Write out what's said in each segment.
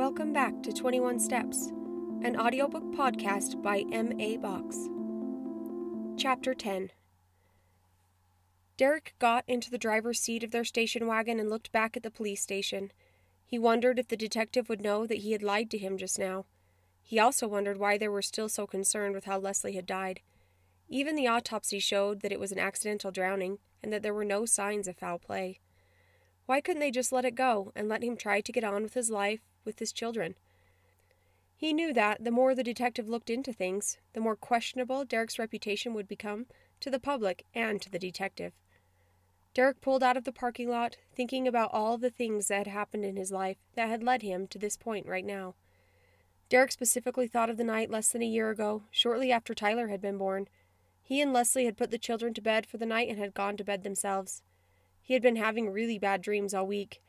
Welcome back to 21 Steps, an audiobook podcast by M.A. Box. Chapter 10 Derek got into the driver's seat of their station wagon and looked back at the police station. He wondered if the detective would know that he had lied to him just now. He also wondered why they were still so concerned with how Leslie had died. Even the autopsy showed that it was an accidental drowning and that there were no signs of foul play. Why couldn't they just let it go and let him try to get on with his life with his children? He knew that the more the detective looked into things, the more questionable Derek's reputation would become to the public and to the detective. Derek pulled out of the parking lot, thinking about all the things that had happened in his life that had led him to this point right now. Derek specifically thought of the night less than a year ago, shortly after Tyler had been born. He and Leslie had put the children to bed for the night and had gone to bed themselves. He had been having really bad dreams all week,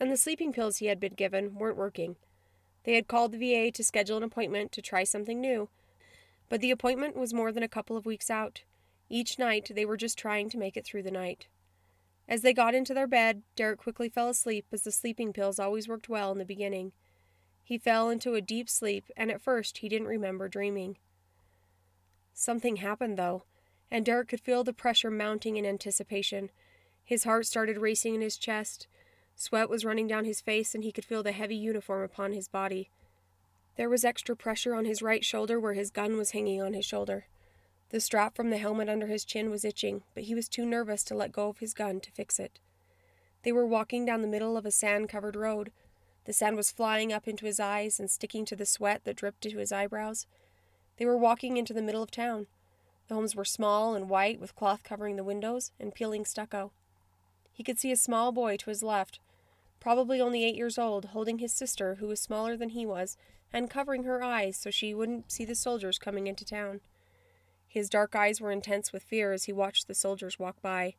and the sleeping pills he had been given weren't working. They had called the VA to schedule an appointment to try something new, but the appointment was more than a couple of weeks out. Each night they were just trying to make it through the night. As they got into their bed, Derek quickly fell asleep as the sleeping pills always worked well in the beginning. He fell into a deep sleep, and at first he didn't remember dreaming. Something happened, though, and Derek could feel the pressure mounting in anticipation. His heart started racing in his chest. Sweat was running down his face, and he could feel the heavy uniform upon his body. There was extra pressure on his right shoulder where his gun was hanging on his shoulder. The strap from the helmet under his chin was itching, but he was too nervous to let go of his gun to fix it. They were walking down the middle of a sand covered road. The sand was flying up into his eyes and sticking to the sweat that dripped into his eyebrows. They were walking into the middle of town. The homes were small and white, with cloth covering the windows and peeling stucco. He could see a small boy to his left, probably only eight years old, holding his sister, who was smaller than he was, and covering her eyes so she wouldn't see the soldiers coming into town. His dark eyes were intense with fear as he watched the soldiers walk by.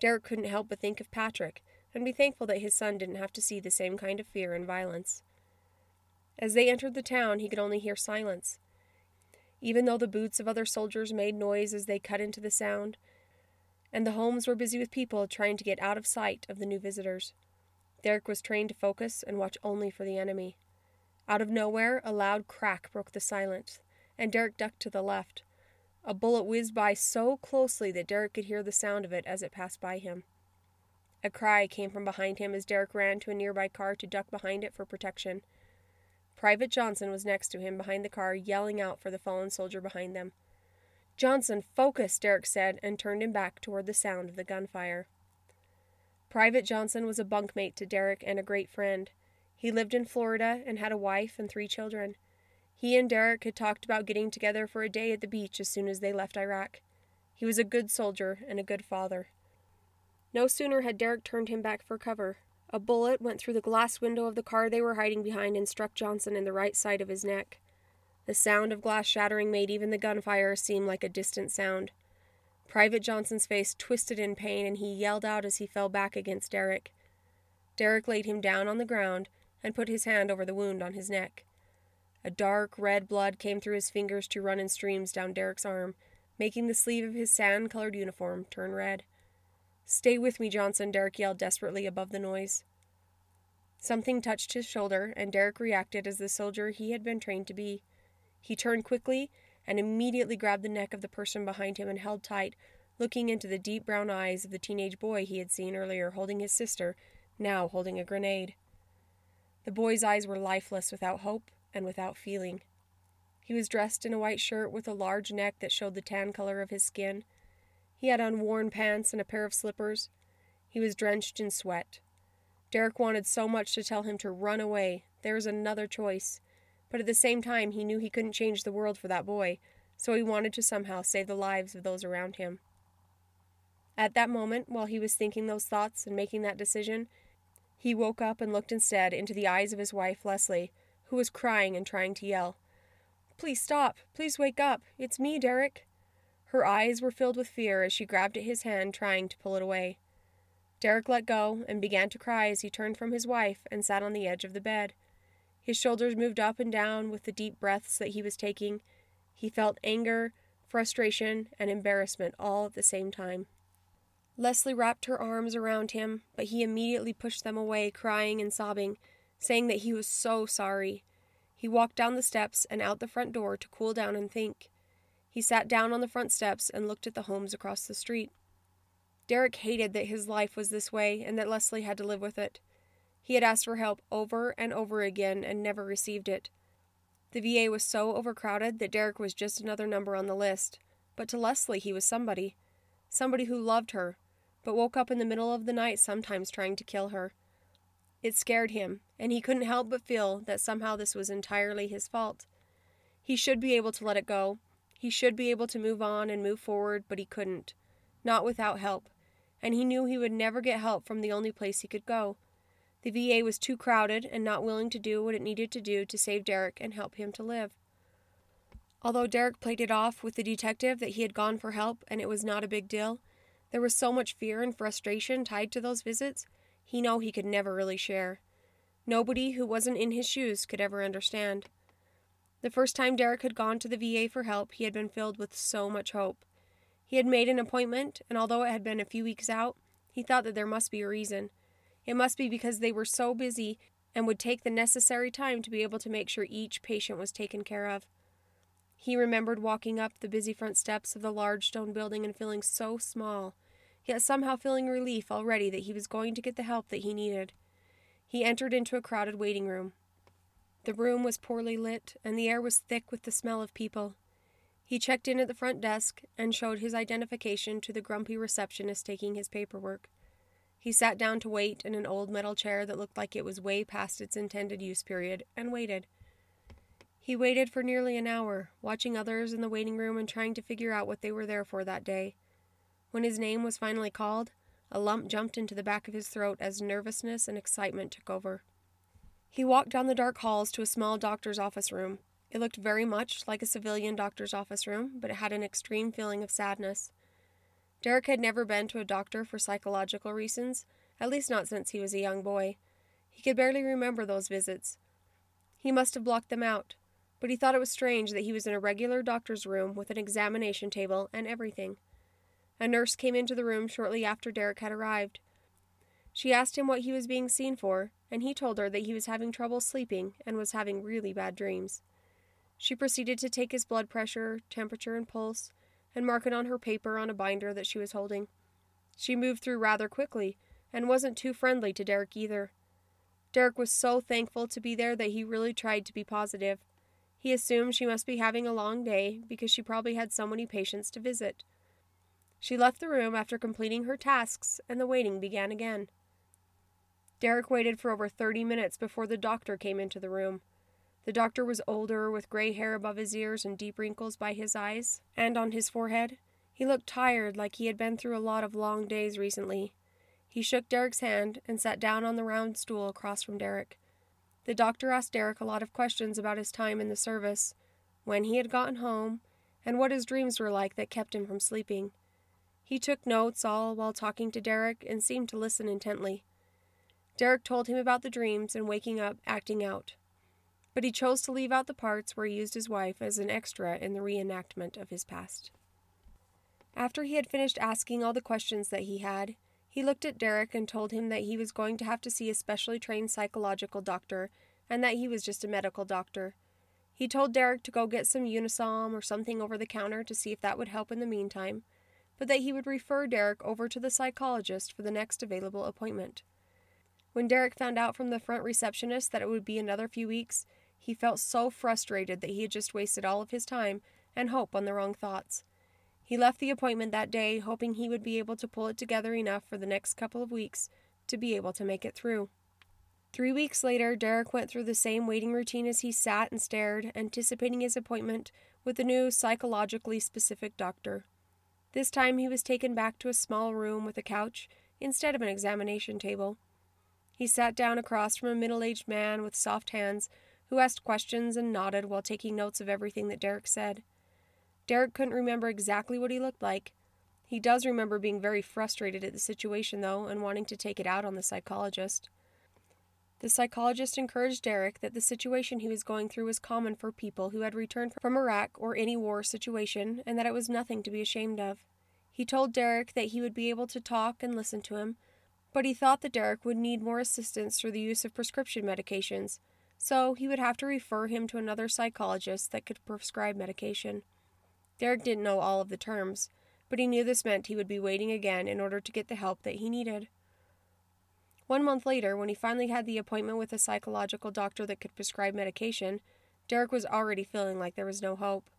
Derek couldn't help but think of Patrick and be thankful that his son didn't have to see the same kind of fear and violence. As they entered the town, he could only hear silence. Even though the boots of other soldiers made noise as they cut into the sound, and the homes were busy with people trying to get out of sight of the new visitors. Derek was trained to focus and watch only for the enemy. Out of nowhere, a loud crack broke the silence, and Derek ducked to the left. A bullet whizzed by so closely that Derek could hear the sound of it as it passed by him. A cry came from behind him as Derek ran to a nearby car to duck behind it for protection. Private Johnson was next to him behind the car, yelling out for the fallen soldier behind them. Johnson, focus, Derek said, and turned him back toward the sound of the gunfire. Private Johnson was a bunkmate to Derek and a great friend. He lived in Florida and had a wife and three children. He and Derek had talked about getting together for a day at the beach as soon as they left Iraq. He was a good soldier and a good father. No sooner had Derek turned him back for cover. A bullet went through the glass window of the car they were hiding behind and struck Johnson in the right side of his neck. The sound of glass shattering made even the gunfire seem like a distant sound. Private Johnson's face twisted in pain, and he yelled out as he fell back against Derek. Derek laid him down on the ground and put his hand over the wound on his neck. A dark red blood came through his fingers to run in streams down Derek's arm, making the sleeve of his sand colored uniform turn red. Stay with me, Johnson, Derek yelled desperately above the noise. Something touched his shoulder, and Derek reacted as the soldier he had been trained to be. He turned quickly and immediately grabbed the neck of the person behind him and held tight, looking into the deep brown eyes of the teenage boy he had seen earlier holding his sister, now holding a grenade. The boy's eyes were lifeless without hope and without feeling. He was dressed in a white shirt with a large neck that showed the tan color of his skin. He had on worn pants and a pair of slippers. He was drenched in sweat. Derek wanted so much to tell him to run away. There was another choice but at the same time he knew he couldn't change the world for that boy, so he wanted to somehow save the lives of those around him. At that moment, while he was thinking those thoughts and making that decision, he woke up and looked instead into the eyes of his wife, Leslie, who was crying and trying to yell. Please stop! Please wake up! It's me, Derek! Her eyes were filled with fear as she grabbed at his hand, trying to pull it away. Derek let go and began to cry as he turned from his wife and sat on the edge of the bed. His shoulders moved up and down with the deep breaths that he was taking. He felt anger, frustration, and embarrassment all at the same time. Leslie wrapped her arms around him, but he immediately pushed them away, crying and sobbing. saying that he was so sorry. He walked down the steps and out the front door to cool down and think. He sat down on the front steps and looked at the homes across the street. Derek hated that his life was this way and that Leslie had to live with it. He had asked for help over and over again and never received it. The VA was so overcrowded that Derek was just another number on the list, but to Leslie he was somebody. Somebody who loved her, but woke up in the middle of the night sometimes trying to kill her. It scared him, and he couldn't help but feel that somehow this was entirely his fault. He should be able to let it go. He should be able to move on and move forward, but he couldn't. Not without help and he knew he would never get help from the only place he could go. The VA was too crowded and not willing to do what it needed to do to save Derek and help him to live. Although Derek played it off with the detective that he had gone for help and it was not a big deal, there was so much fear and frustration tied to those visits, he knew he could never really share. Nobody who wasn't in his shoes could ever understand. The first time Derek had gone to the VA for help, he had been filled with so much hope. He had made an appointment, and although it had been a few weeks out, he thought that there must be a reason. It must be because they were so busy and would take the necessary time to be able to make sure each patient was taken care of. He remembered walking up the busy front steps of the large stone building and feeling so small, yet somehow feeling relief already that he was going to get the help that he needed. He entered into a crowded waiting room. The room was poorly lit, and the air was thick with the smell of people. He checked in at the front desk and showed his identification to the grumpy receptionist taking his paperwork. He sat down to wait in an old metal chair that looked like it was way past its intended use period, and waited. He waited for nearly an hour, watching others in the waiting room and trying to figure out what they were there for that day. When his name was finally called, a lump jumped into the back of his throat as nervousness and excitement took over. He walked down the dark halls to a small doctor's office room. It looked very much like a civilian doctor's office room, but it had an extreme feeling of sadness. Derek had never been to a doctor for psychological reasons, at least not since he was a young boy. He could barely remember those visits. He must have blocked them out, but he thought it was strange that he was in a regular doctor's room with an examination table and everything. A nurse came into the room shortly after Derek had arrived. She asked him what he was being seen for, and he told her that he was having trouble sleeping and was having really bad dreams. She proceeded to take his blood pressure, temperature, and pulse, and mark it on her paper on a binder that she was holding. She moved through rather quickly, and wasn't too friendly to Derek either. Derek was so thankful to be there that he really tried to be positive. He assumed she must be having a long day because she probably had so many patients to visit. She left the room after completing her tasks, and the waiting began again. Derek waited for over thirty minutes before the doctor came into the room. The doctor was older, with gray hair above his ears and deep wrinkles by his eyes and on his forehead. He looked tired, like he had been through a lot of long days recently. He shook Derek's hand and sat down on the round stool across from Derek. The doctor asked Derek a lot of questions about his time in the service, when he had gotten home, and what his dreams were like that kept him from sleeping. He took notes all while talking to Derek and seemed to listen intently. Derek told him about the dreams and waking up acting out but he chose to leave out the parts where he used his wife as an extra in the reenactment of his past. After he had finished asking all the questions that he had, he looked at Derek and told him that he was going to have to see a specially trained psychological doctor and that he was just a medical doctor. He told Derek to go get some Unisom or something over the counter to see if that would help in the meantime, but that he would refer Derek over to the psychologist for the next available appointment. When Derek found out from the front receptionist that it would be another few weeks, he felt so frustrated that he had just wasted all of his time and hope on the wrong thoughts. He left the appointment that day, hoping he would be able to pull it together enough for the next couple of weeks to be able to make it through. Three weeks later, Derek went through the same waiting routine as he sat and stared, anticipating his appointment with the new psychologically specific doctor. This time he was taken back to a small room with a couch instead of an examination table. He sat down across from a middle aged man with soft hands who asked questions and nodded while taking notes of everything that Derek said. Derek couldn't remember exactly what he looked like. He does remember being very frustrated at the situation, though, and wanting to take it out on the psychologist. The psychologist encouraged Derek that the situation he was going through was common for people who had returned from Iraq or any war situation, and that it was nothing to be ashamed of. He told Derek that he would be able to talk and listen to him, But he thought that Derek would need more assistance through the use of prescription medications, so he would have to refer him to another psychologist that could prescribe medication. Derek didn't know all of the terms, but he knew this meant he would be waiting again in order to get the help that he needed. One month later, when he finally had the appointment with a psychological doctor that could prescribe medication, Derek was already feeling like there was no hope.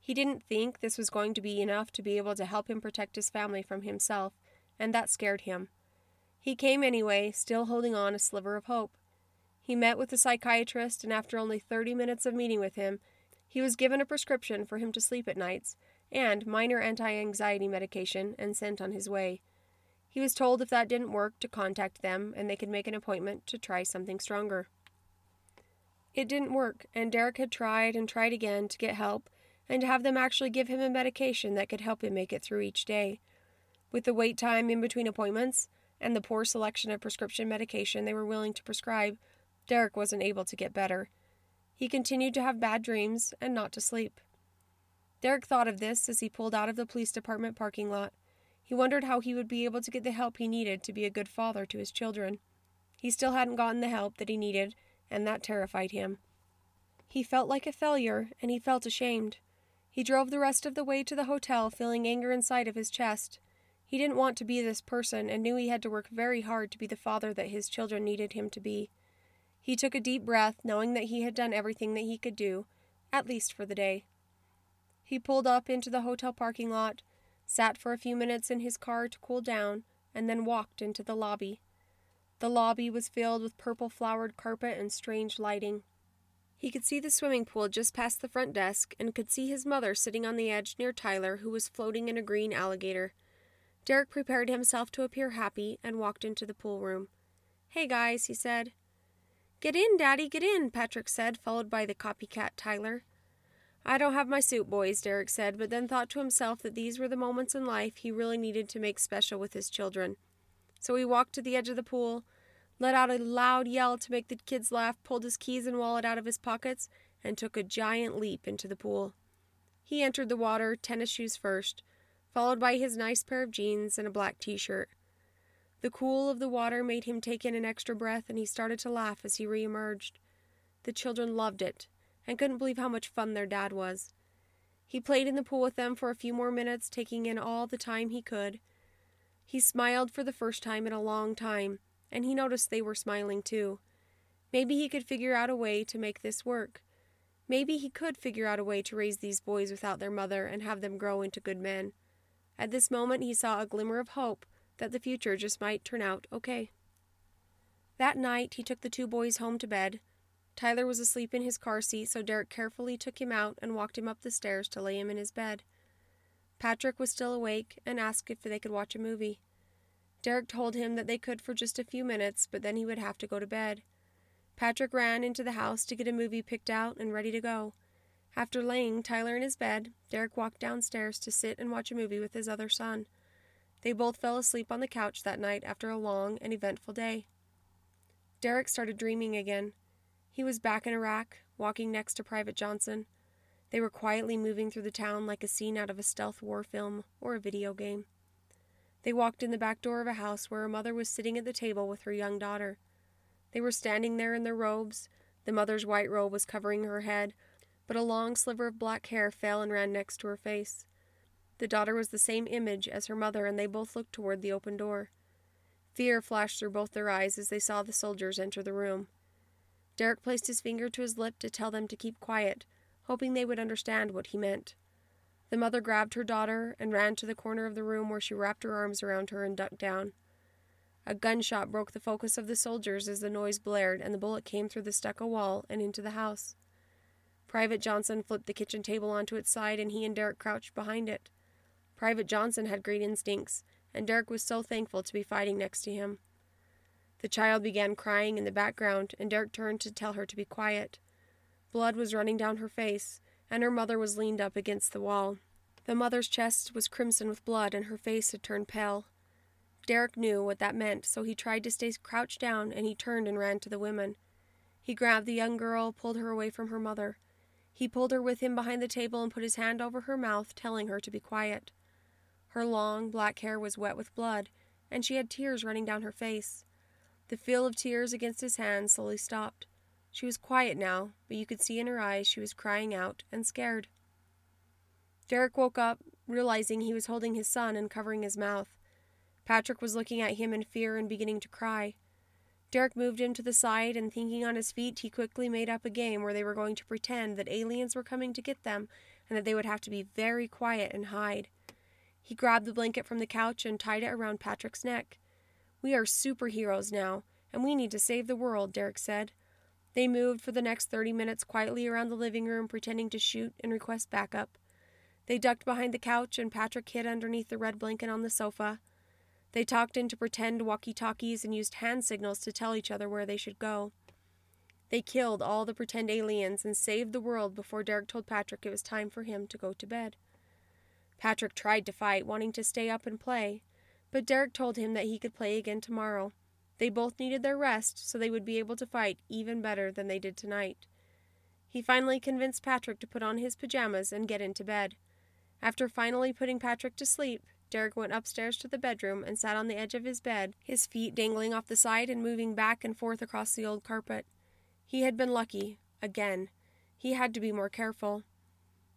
He didn't think this was going to be enough to be able to help him protect his family from himself, and that scared him. He came anyway, still holding on a sliver of hope. He met with the psychiatrist, and after only 30 minutes of meeting with him, he was given a prescription for him to sleep at nights and minor anti anxiety medication and sent on his way. He was told if that didn't work to contact them and they could make an appointment to try something stronger. It didn't work, and Derek had tried and tried again to get help and to have them actually give him a medication that could help him make it through each day. With the wait time in between appointments and the poor selection of prescription medication they were willing to prescribe, Derek wasn't able to get better. He continued to have bad dreams and not to sleep. Derek thought of this as he pulled out of the police department parking lot. He wondered how he would be able to get the help he needed to be a good father to his children. He still hadn't gotten the help that he needed, and that terrified him. He felt like a failure, and he felt ashamed. He drove the rest of the way to the hotel, feeling anger inside of his chest. He didn't want to be this person and knew he had to work very hard to be the father that his children needed him to be. He took a deep breath, knowing that he had done everything that he could do, at least for the day. He pulled up into the hotel parking lot, sat for a few minutes in his car to cool down, and then walked into the lobby. The lobby was filled with purple flowered carpet and strange lighting. He could see the swimming pool just past the front desk and could see his mother sitting on the edge near Tyler, who was floating in a green alligator. Derek prepared himself to appear happy and walked into the pool room. Hey, guys, he said. Get in, Daddy, get in, Patrick said, followed by the copycat Tyler. I don't have my suit, boys, Derek said, but then thought to himself that these were the moments in life he really needed to make special with his children. So he walked to the edge of the pool, let out a loud yell to make the kids laugh, pulled his keys and wallet out of his pockets, and took a giant leap into the pool. He entered the water, tennis shoes first, followed by his nice pair of jeans and a black t shirt. The cool of the water made him take in an extra breath, and he started to laugh as he reemerged. The children loved it and couldn't believe how much fun their dad was. He played in the pool with them for a few more minutes, taking in all the time he could. He smiled for the first time in a long time, and he noticed they were smiling too. Maybe he could figure out a way to make this work. Maybe he could figure out a way to raise these boys without their mother and have them grow into good men. At this moment, he saw a glimmer of hope that the future just might turn out okay. That night, he took the two boys home to bed, Tyler was asleep in his car seat, so Derek carefully took him out and walked him up the stairs to lay him in his bed. Patrick was still awake and asked if they could watch a movie. Derek told him that they could for just a few minutes, but then he would have to go to bed. Patrick ran into the house to get a movie picked out and ready to go. After laying Tyler in his bed, Derek walked downstairs to sit and watch a movie with his other son. They both fell asleep on the couch that night after a long and eventful day. Derek started dreaming again. He was back in Iraq, walking next to Private Johnson. They were quietly moving through the town like a scene out of a stealth war film or a video game. They walked in the back door of a house where a mother was sitting at the table with her young daughter. They were standing there in their robes. The mother's white robe was covering her head, but a long sliver of black hair fell and ran next to her face. The daughter was the same image as her mother, and they both looked toward the open door. Fear flashed through both their eyes as they saw the soldiers enter the room. Derek placed his finger to his lip to tell them to keep quiet, hoping they would understand what he meant. The mother grabbed her daughter and ran to the corner of the room where she wrapped her arms around her and ducked down. A gunshot broke the focus of the soldiers as the noise blared and the bullet came through the stucco wall and into the house. Private Johnson flipped the kitchen table onto its side and he and Derek crouched behind it. Private Johnson had great instincts, and Derek was so thankful to be fighting next to him. The child began crying in the background, and Derek turned to tell her to be quiet. Blood was running down her face, and her mother was leaned up against the wall. The mother's chest was crimson with blood, and her face had turned pale. Derek knew what that meant, so he tried to stay crouched down, and he turned and ran to the women. He grabbed the young girl, pulled her away from her mother. He pulled her with him behind the table and put his hand over her mouth, telling her to be quiet. Her long, black hair was wet with blood, and she had tears running down her face. The feel of tears against his hand slowly stopped. She was quiet now, but you could see in her eyes she was crying out and scared. Derek woke up, realizing he was holding his son and covering his mouth. Patrick was looking at him in fear and beginning to cry. Derek moved him to the side, and thinking on his feet, he quickly made up a game where they were going to pretend that aliens were coming to get them and that they would have to be very quiet and hide. He grabbed the blanket from the couch and tied it around Patrick's neck. We are superheroes now, and we need to save the world, Derek said. They moved for the next 30 minutes quietly around the living room, pretending to shoot and request backup. They ducked behind the couch, and Patrick hid underneath the red blanket on the sofa. They talked into pretend walkie talkies and used hand signals to tell each other where they should go. They killed all the pretend aliens and saved the world before Derek told Patrick it was time for him to go to bed. Patrick tried to fight, wanting to stay up and play, but Derek told him that he could play again tomorrow. They both needed their rest so they would be able to fight even better than they did tonight. He finally convinced Patrick to put on his pajamas and get into bed. After finally putting Patrick to sleep, Derek went upstairs to the bedroom and sat on the edge of his bed, his feet dangling off the side and moving back and forth across the old carpet. He had been lucky, again. He had to be more careful.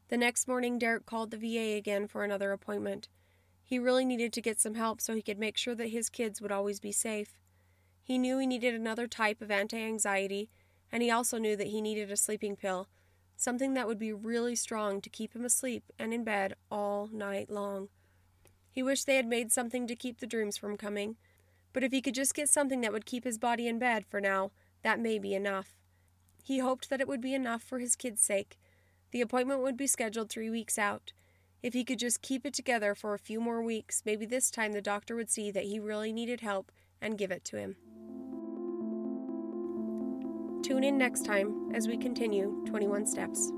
The next morning, Derek called the VA again for another appointment. He really needed to get some help so he could make sure that his kids would always be safe. He knew he needed another type of anti anxiety, and he also knew that he needed a sleeping pill, something that would be really strong to keep him asleep and in bed all night long. He wished they had made something to keep the dreams from coming, but if he could just get something that would keep his body in bed for now, that may be enough. He hoped that it would be enough for his kid's sake. The appointment would be scheduled three weeks out. If he could just keep it together for a few more weeks, maybe this time the doctor would see that he really needed help and give it to him. Tune in next time as we continue 21 Steps.